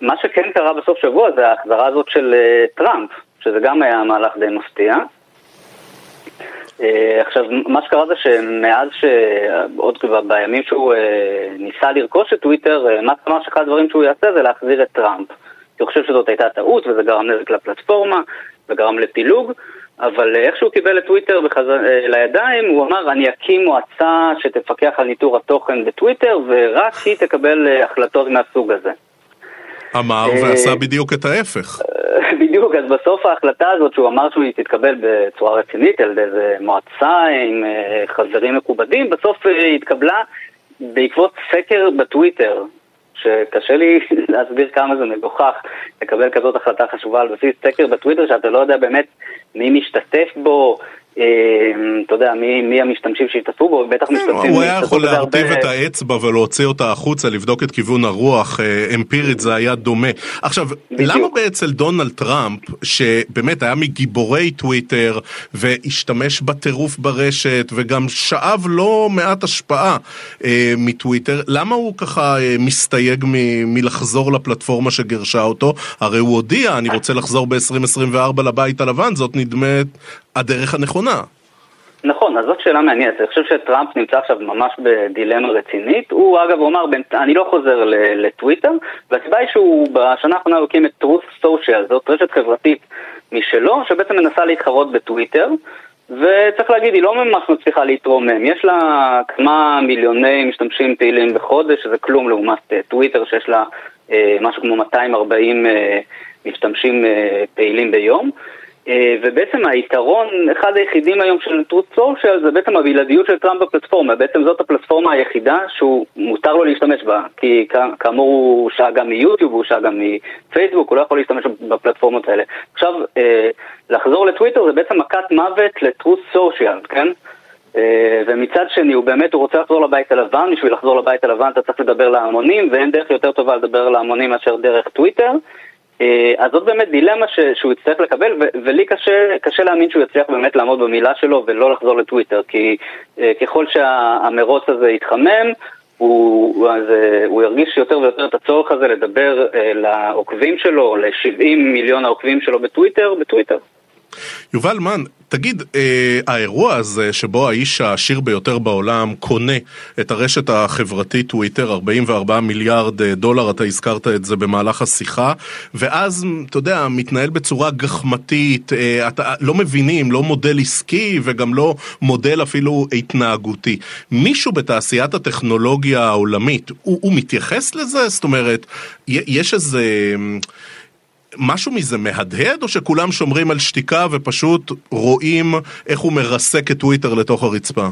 מה שכן קרה בסוף שבוע זה ההחזרה הזאת של אה, טראמפ, שזה גם היה מהלך די מפתיע. אה, עכשיו, מה שקרה זה שמאז ש... עוד כבר בימים שהוא אה, ניסה לרכוש את טוויטר, מה אמר שאחד הדברים שהוא יעשה זה להחזיר את טראמפ. אני חושב שזאת הייתה טעות וזה גרם נזק לפלטפורמה וגרם לפילוג. אבל איך שהוא קיבל את טוויטר בחזר, אה, לידיים, הוא אמר, אני אקים מועצה שתפקח על ניטור התוכן בטוויטר, ורק היא תקבל אה, החלטות מהסוג הזה. אמר אה, ועשה בדיוק את ההפך. בדיוק, אז בסוף ההחלטה הזאת שהוא אמר שהיא תתקבל בצורה רצינית על איזה מועצה עם חברים מכובדים, בסוף היא התקבלה בעקבות סקר בטוויטר, שקשה לי להסביר כמה זה מגוחך לקבל כזאת החלטה חשובה על בסיס סקר בטוויטר שאתה לא יודע באמת מי משתתף בו, אתה יודע, מי, מי המשתמשים שהשתתפו בו, בטח כן, משתתפים... הוא היה יכול להרטיב את האצבע ולהוציא אותה החוצה, לבדוק את כיוון הרוח, אה, אמפירית זה היה דומה. עכשיו, בדיוק. למה בעצם דונלד טראמפ, שבאמת היה מגיבורי טוויטר, והשתמש בטירוף ברשת, וגם שאב לא מעט השפעה אה, מטוויטר, למה הוא ככה אה, מסתייג מ, מלחזור לפלטפורמה שגירשה אותו? הרי הוא הודיע, אני רוצה לחזור ב-2024 לבית הלבן, זאת נדמת הדרך הנכונה. נכון, אז זאת שאלה מעניינת. אני חושב שטראמפ נמצא עכשיו ממש בדילמה רצינית. הוא אגב אומר, אני לא חוזר לטוויטר, והסיבה היא שהוא בשנה האחרונה הוא הקים את truth social, זאת רשת חברתית משלו, שבעצם מנסה להתחרות בטוויטר. וצריך להגיד, היא לא ממש מצליחה להתרומם. יש לה כמה מיליוני משתמשים פעילים בחודש, שזה כלום לעומת אה, טוויטר שיש לה אה, משהו כמו 240 אה, משתמשים אה, פעילים ביום. אה, ובעצם היתרון, אחד היחידים היום של טרוט סושיאל זה בעצם הבלעדיות של טראמפ בפלטפורמה, בעצם זאת הפלטפורמה היחידה שהוא מותר לו להשתמש בה, כי כאמור הוא שעה גם מיוטיוב, הוא שעה גם מפייסבוק, הוא לא יכול להשתמש בפלטפורמות האלה. עכשיו, אה, לחזור לטוויטר זה בעצם מכת מוות לטרוט סושיאל, כן? אה, ומצד שני, הוא באמת, הוא רוצה לחזור לבית הלבן, בשביל לחזור לבית הלבן אתה צריך לדבר להמונים, ואין דרך יותר טובה לדבר להמונים מאשר דרך טוויטר. אה, אז זאת באמת דילמה ש, שהוא יצטרך לקבל, ו, ולי קשה, קשה להאמין שהוא יצליח באמת לעמוד במילה שלו ולא לחזור לטוויטר, כי אה, ככל שהמרוץ הזה יתחמם, הוא, אז, הוא ירגיש יותר ויותר את הצורך הזה לדבר לעוקבים שלו, ל-70 מיליון העוקבים שלו בטוויטר, בטוויטר. יובל מן, תגיד, אה, האירוע הזה שבו האיש העשיר ביותר בעולם קונה את הרשת החברתית טוויטר, 44 מיליארד אה, דולר, אתה הזכרת את זה במהלך השיחה, ואז, אתה יודע, מתנהל בצורה גחמתית, אה, אתה לא מבינים, לא מודל עסקי וגם לא מודל אפילו התנהגותי. מישהו בתעשיית הטכנולוגיה העולמית, הוא, הוא מתייחס לזה? זאת אומרת, יש איזה... משהו מזה מהדהד, או שכולם שומרים על שתיקה ופשוט רואים איך הוא מרסק את טוויטר לתוך הרצפה?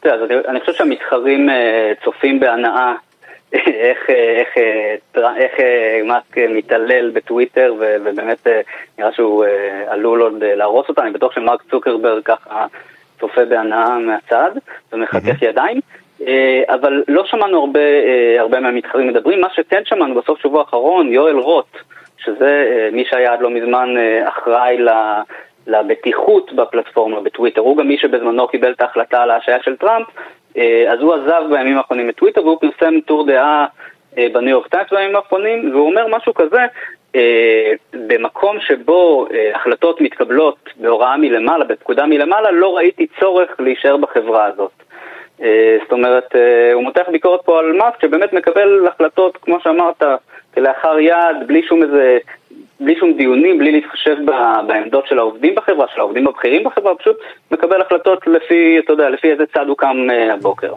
תראה, אז אני חושב שהמתחרים אה, צופים בהנאה איך, איך, איך, איך מאסק מתעלל בטוויטר ובאמת אה, נראה שהוא אה, עלול עוד להרוס אותה, אני בטוח שמרק צוקרברג ככה צופה בהנאה מהצד ומחכך ידיים. אבל לא שמענו הרבה, הרבה מהמתחרים מדברים, מה שכן שמענו בסוף שבוע האחרון, יואל רוט, שזה אה, מי שהיה עד לא מזמן אה, אחראי לבטיחות בפלטפורמה בטוויטר. הוא גם מי שבזמנו קיבל את ההחלטה על ההשעיה של טראמפ, אה, אז הוא עזב בימים האחרונים את טוויטר והוא פרסם טור דעה בניו יורק טיימס בימים האחרונים, והוא אומר משהו כזה, במקום שבו החלטות מתקבלות בהוראה מלמעלה, בפקודה מלמעלה, לא ראיתי צורך להישאר בחברה הזאת. זאת אומרת, הוא מותח ביקורת פה על מאסק שבאמת מקבל החלטות, כמו שאמרת, כלאחר יד, בלי שום איזה, בלי שום דיונים, בלי להתחשב בעמדות של העובדים בחברה, של העובדים הבכירים בחברה, פשוט מקבל החלטות לפי, אתה יודע, לפי איזה צד הוא קם uh, הבוקר.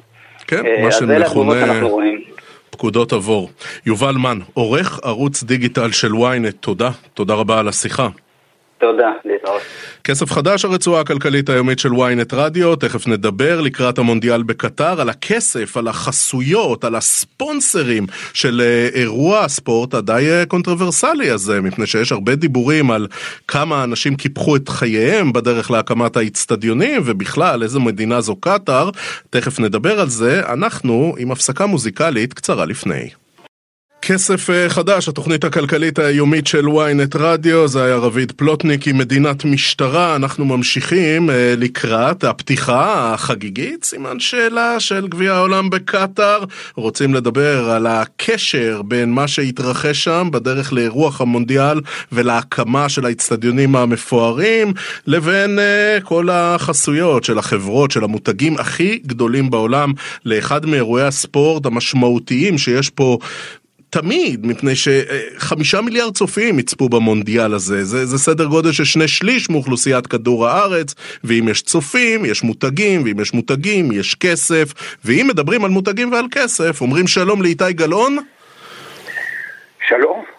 כן, מה שמכונה פקודות עבור. יובל מן, עורך ערוץ דיגיטל של ynet, תודה, תודה רבה על השיחה. תודה, להתראות. כסף חדש, הרצועה הכלכלית היומית של ynet רדיו, תכף נדבר לקראת המונדיאל בקטר, על הכסף, על החסויות, על הספונסרים של אה, אירוע הספורט הדי אה, קונטרוברסלי הזה, מפני שיש הרבה דיבורים על כמה אנשים קיפחו את חייהם בדרך להקמת האיצטדיונים, ובכלל, איזה מדינה זו קטאר, תכף נדבר על זה, אנחנו עם הפסקה מוזיקלית קצרה לפני. כסף אה, חדש, התוכנית הכלכלית היומית של ynet רדיו, זה היה רביד פלוטניק עם מדינת משטרה, אנחנו ממשיכים אה, לקראת הפתיחה החגיגית, סימן שאלה של גביע העולם בקטאר, רוצים לדבר על הקשר בין מה שהתרחש שם בדרך לאירוח המונדיאל ולהקמה של האצטדיונים המפוארים, לבין אה, כל החסויות של החברות, של המותגים הכי גדולים בעולם, לאחד מאירועי הספורט המשמעותיים שיש פה תמיד, מפני שחמישה מיליארד צופים יצפו במונדיאל הזה, זה, זה סדר גודל של שני שליש מאוכלוסיית כדור הארץ, ואם יש צופים, יש מותגים, ואם יש מותגים, יש כסף, ואם מדברים על מותגים ועל כסף, אומרים שלום לאיתי גלאון. שלום.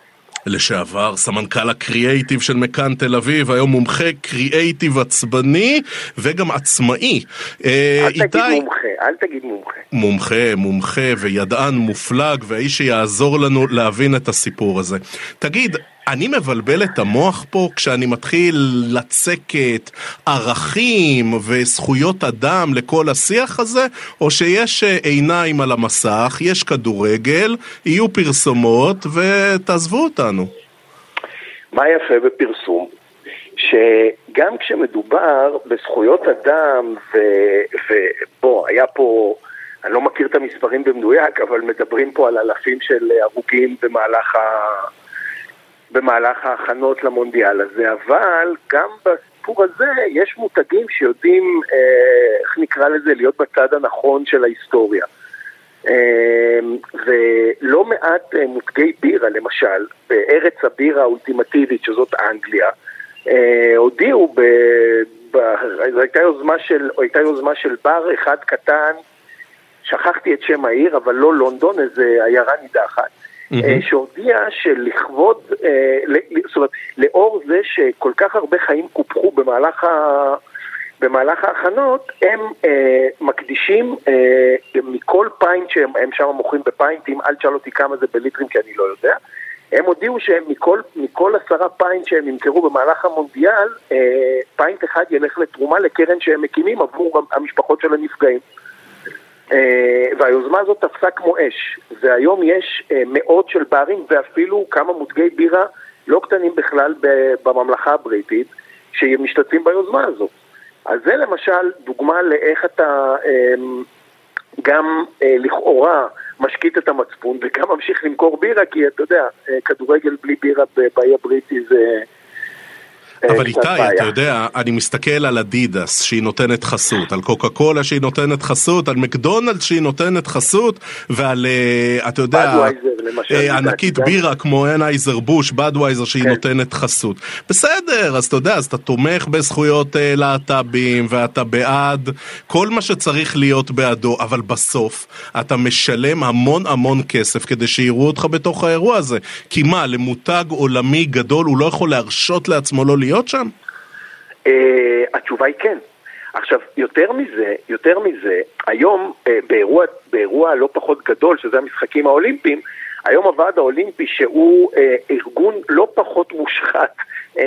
לשעבר סמנכ"ל הקריאייטיב של מכאן תל אביב, היום מומחה קריאייטיב עצבני וגם עצמאי. אה, אל איתי... תגיד מומחה, אל תגיד מומחה. מומחה, מומחה וידען מופלג והאיש שיעזור לנו להבין את הסיפור הזה. תגיד, אני מבלבל את המוח פה כשאני מתחיל לצקת ערכים וזכויות אדם לכל השיח הזה, או שיש אה, עיניים על המסך, יש כדורגל, יהיו פרסומות ותעזבו אותנו. מה יפה בפרסום? שגם כשמדובר בזכויות אדם, ובוא, היה פה, אני לא מכיר את המספרים במדויק, אבל מדברים פה על אלפים של הרוגים במהלך ה... במהלך ההכנות למונדיאל הזה, אבל גם בסיפור הזה יש מותגים שיודעים, אה, איך נקרא לזה, להיות בצד הנכון של ההיסטוריה. אה, ולא מעט אה, מותגי בירה, למשל, בארץ הבירה האולטימטיבית, שזאת אנגליה, הודיעו, ב... ב... זו הייתה יוזמה של, הייתה יוזמה של בר אחד קטן, שכחתי את שם העיר, אבל לא לונדון, איזה עיירה נידחת. Mm-hmm. שהודיע שלכבוד, אה, זאת אומרת, לאור זה שכל כך הרבה חיים קופחו במהלך ה... במהלך ההכנות, הם אה, מקדישים אה, מכל פיינט שהם שם מוכרים בפיינטים, אל תשאל אותי כמה זה בליטרים כי אני לא יודע, הם הודיעו שמכל עשרה פיינט שהם ימכרו במהלך המונדיאל, אה, פיינט אחד ילך לתרומה לקרן שהם מקימים עבור המשפחות של הנפגעים. אה, והיוזמה הזאת תפסה כמו אש, והיום יש אה, מאות של ברים ואפילו כמה מותגי בירה לא קטנים בכלל בממלכה הבריטית שמשתתפים ביוזמה הזאת. אז זה למשל דוגמה לאיך אתה אמ, גם אה, לכאורה משקיט את המצפון וגם ממשיך למכור בירה, כי אתה יודע, כדורגל בלי בירה באי הבריטי זה... אה, אבל איתי, אתה יודע, אני מסתכל על אדידס שהיא נותנת חסות, על קוקה קולה שהיא נותנת חסות, על מקדונלד שהיא נותנת חסות, ועל, אה, אתה יודע, אה, ענקית בירה כמו אנייזר בוש, בדווייזר שהיא כן. נותנת חסות. בסדר, אז אתה יודע, אז אתה תומך בזכויות להט"בים, ואתה בעד כל מה שצריך להיות בעדו, אבל בסוף אתה משלם המון המון כסף כדי שיראו אותך בתוך האירוע הזה. כי מה, למותג עולמי גדול הוא לא יכול להרשות לעצמו לא להיות? להיות שם? Uh, התשובה היא כן. עכשיו, יותר מזה, יותר מזה, היום uh, באירוע, באירוע לא פחות גדול, שזה המשחקים האולימפיים, היום הוועד האולימפי, שהוא uh, ארגון לא פחות מושחת uh,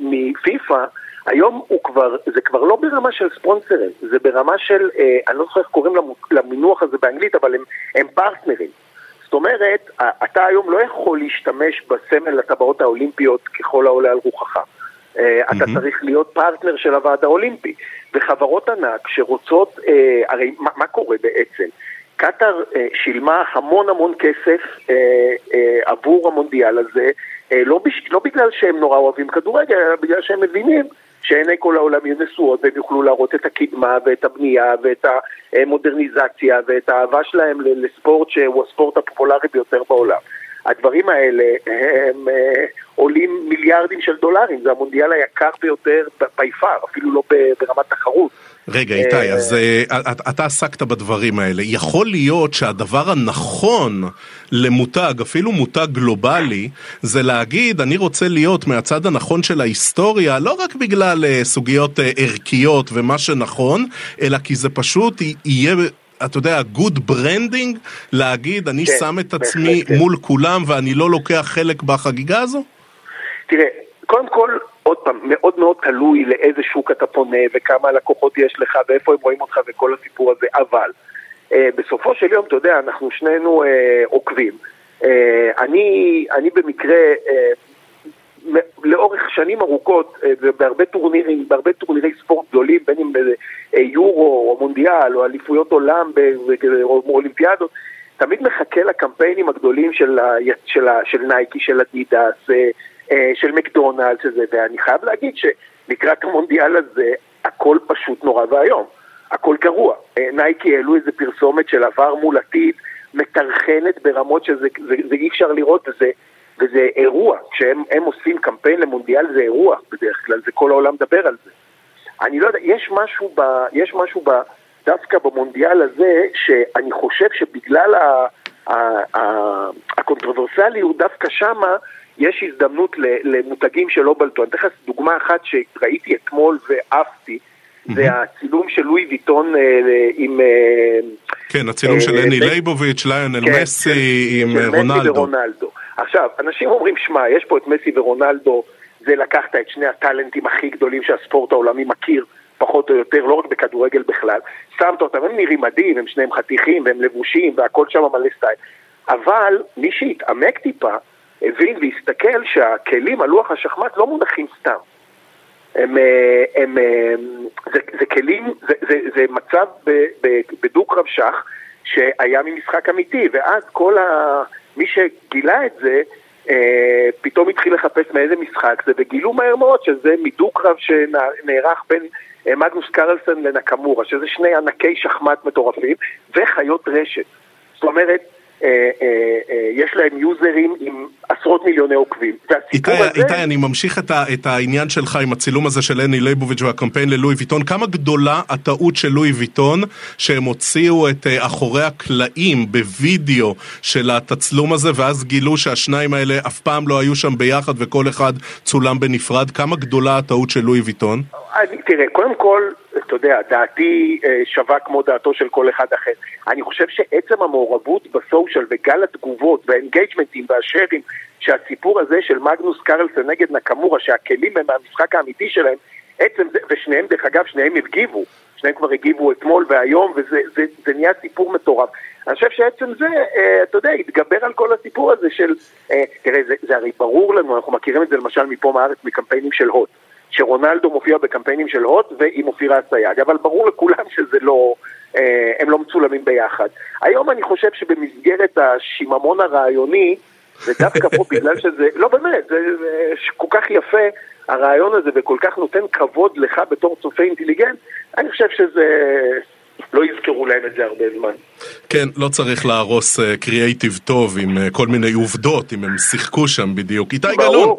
מפיפ"א, היום הוא כבר, זה כבר לא ברמה של ספונסרים, זה ברמה של, uh, אני לא זוכר איך קוראים למינוח הזה באנגלית, אבל הם, הם פרטנרים. זאת אומרת, אתה היום לא יכול להשתמש בסמל הטבעות האולימפיות ככל העולה על רוחך. אה, אתה צריך להיות פרטנר של הוועד האולימפי. וחברות ענק שרוצות, אה, הרי מה, מה קורה בעצם? קטאר אה, שילמה המון המון כסף עבור המונדיאל הזה, לא, בש, לא בגלל שהם נורא אוהבים כדורגל, אלא בגלל שהם מבינים שעיני כל העולם יהיו נשואות והם יוכלו להראות את הקדמה ואת הבנייה ואת המודרניזציה ואת האהבה שלהם לספורט שהוא הספורט הפופולרי ביותר בעולם. הדברים האלה הם אה, עולים מיליארדים של דולרים, זה המונדיאל היקר ביותר בי פאר, אפילו לא ברמת תחרות. רגע, איתי, אה, אז אה, אתה עסקת בדברים האלה. יכול להיות שהדבר הנכון למותג, אפילו מותג גלובלי, זה להגיד, אני רוצה להיות מהצד הנכון של ההיסטוריה, לא רק בגלל סוגיות ערכיות ומה שנכון, אלא כי זה פשוט יהיה... אתה יודע, good branding, להגיד, אני כן, שם את עצמי כן. מול כולם ואני לא לוקח חלק בחגיגה הזו? תראה, קודם כל, עוד פעם, מאוד מאוד תלוי לאיזה שוק אתה פונה וכמה לקוחות יש לך ואיפה הם רואים אותך וכל הסיפור הזה, אבל אה, בסופו של יום, אתה יודע, אנחנו שנינו אה, עוקבים. אה, אני, אני במקרה אה, לאורך שנים ארוכות, אה, בהרבה טורנירים, בהרבה טורנירי ספורט גדולים, בין אם ביורו או מונדיאל או אליפויות עולם או אולימפיאדות, תמיד מחכה לקמפיינים הגדולים של, ה, של, ה, של נייקי, של אדידס, אה, אה, של מקדונלדס, ואני חייב להגיד שלקראת המונדיאל הזה הכל פשוט נורא ואיום, הכל גרוע. נייקי העלו איזה פרסומת של עבר מול עתיד, מטרחנת ברמות שזה זה, זה אי אפשר לראות, וזה וזה אירוע, כשהם עושים קמפיין למונדיאל זה אירוע בדרך כלל, זה כל העולם מדבר על זה. אני לא יודע, יש משהו, ב, יש משהו ב, דווקא במונדיאל הזה, שאני חושב שבגלל ה, ה, ה, הקונטרוברסליות, דווקא שמה יש הזדמנות למותגים שלא בלטו. אני אתן לך דוגמה אחת שראיתי אתמול ועפתי, זה הצילום של לואי ויטון אה, עם... אה, כן, הצילום של אנני אה, לייבוביץ', ליונל כן, מסי עם רונלדו. עכשיו, אנשים אומרים, שמע, יש פה את מסי ורונלדו, זה לקחת את שני הטאלנטים הכי גדולים שהספורט העולמי מכיר, פחות או יותר, לא רק בכדורגל בכלל, שמת אותם, הם נראים מדהים, הם שניהם חתיכים והם לבושים והכל שם מלא סטייל. אבל מי שהתעמק טיפה, הבין והסתכל שהכלים על לוח השחמט לא מונחים סתם. הם, אה, הם, הם, אה, זה, זה כלים, זה, זה, זה מצב בדו-קרב שח שהיה ממשחק אמיתי, ואז כל ה... מי שגילה את זה, אה, פתאום התחיל לחפש מאיזה משחק זה, וגילו מהר מאוד שזה מדו-קרב שנערך בין אה, מגנוס קרלסון לנקמורה, שזה שני ענקי שחמט מטורפים, וחיות רשת. זאת אומרת, יש להם יוזרים עם עשרות מיליוני עוקבים. איתי, הזה... איתי, אני ממשיך את, ה, את העניין שלך עם הצילום הזה של אני ליבוביץ' והקמפיין ללואי ויטון. כמה גדולה הטעות של לואי ויטון שהם הוציאו את אחורי הקלעים בווידאו של התצלום הזה ואז גילו שהשניים האלה אף פעם לא היו שם ביחד וכל אחד צולם בנפרד. כמה גדולה הטעות של לואי ויטון? אני, תראה, קודם כל... אתה יודע, דעתי אה, שווה כמו דעתו של כל אחד אחר. אני חושב שעצם המעורבות בסושיאל וגל התגובות והאנגייג'מנטים והשארים שהסיפור הזה של מגנוס קרלסון נגד נקמורה, שהכלים הם מהמשחק האמיתי שלהם, עצם זה, ושניהם דרך אגב, שניהם הגיבו, שניהם כבר הגיבו אתמול והיום, וזה זה, זה נהיה סיפור מטורף. אני חושב שעצם זה, אה, אתה יודע, התגבר על כל הסיפור הזה של, אה, תראה, זה, זה הרי ברור לנו, אנחנו מכירים את זה למשל מפה מארץ, מקמפיינים של הוט, שרונלדו מופיע בקמפיינים של הוט ועם אופירה אסייג, אבל ברור לכולם שזה לא, אה, הם לא מצולמים ביחד. היום אני חושב שבמסגרת השיממון הרעיוני, ודווקא פה בגלל שזה, לא באמת, זה, זה כל כך יפה הרעיון הזה וכל כך נותן כבוד לך בתור צופה אינטליגנט, אני חושב שזה, לא יזכרו להם את זה הרבה זמן. כן, לא צריך להרוס קריאייטיב uh, טוב עם uh, כל מיני עובדות, אם הם שיחקו שם בדיוק. איתי גלאון,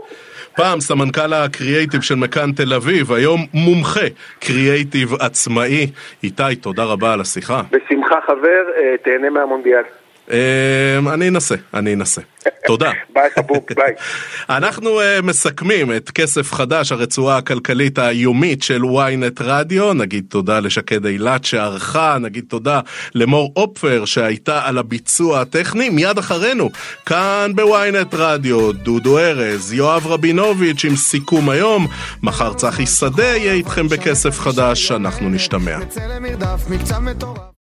פעם סמנכ"ל הקריאייטיב של מכאן תל אביב, היום מומחה קריאייטיב עצמאי. איתי, תודה רבה על השיחה. בשמחה חבר, uh, תהנה מהמונדיאל. אמ, אני אנסה, אני אנסה. תודה. ביי חבוק, ביי. אנחנו אה, מסכמים את כסף חדש, הרצועה הכלכלית היומית של ynet רדיו. נגיד תודה לשקד אילת שערכה, נגיד תודה למור אופפר שהייתה על הביצוע הטכני. מיד אחרינו, כאן ב-ynet רדיו, דודו ארז, יואב רבינוביץ' עם סיכום היום. מחר צחי שדה יהיה איתכם בכסף חדש, אנחנו נשתמע.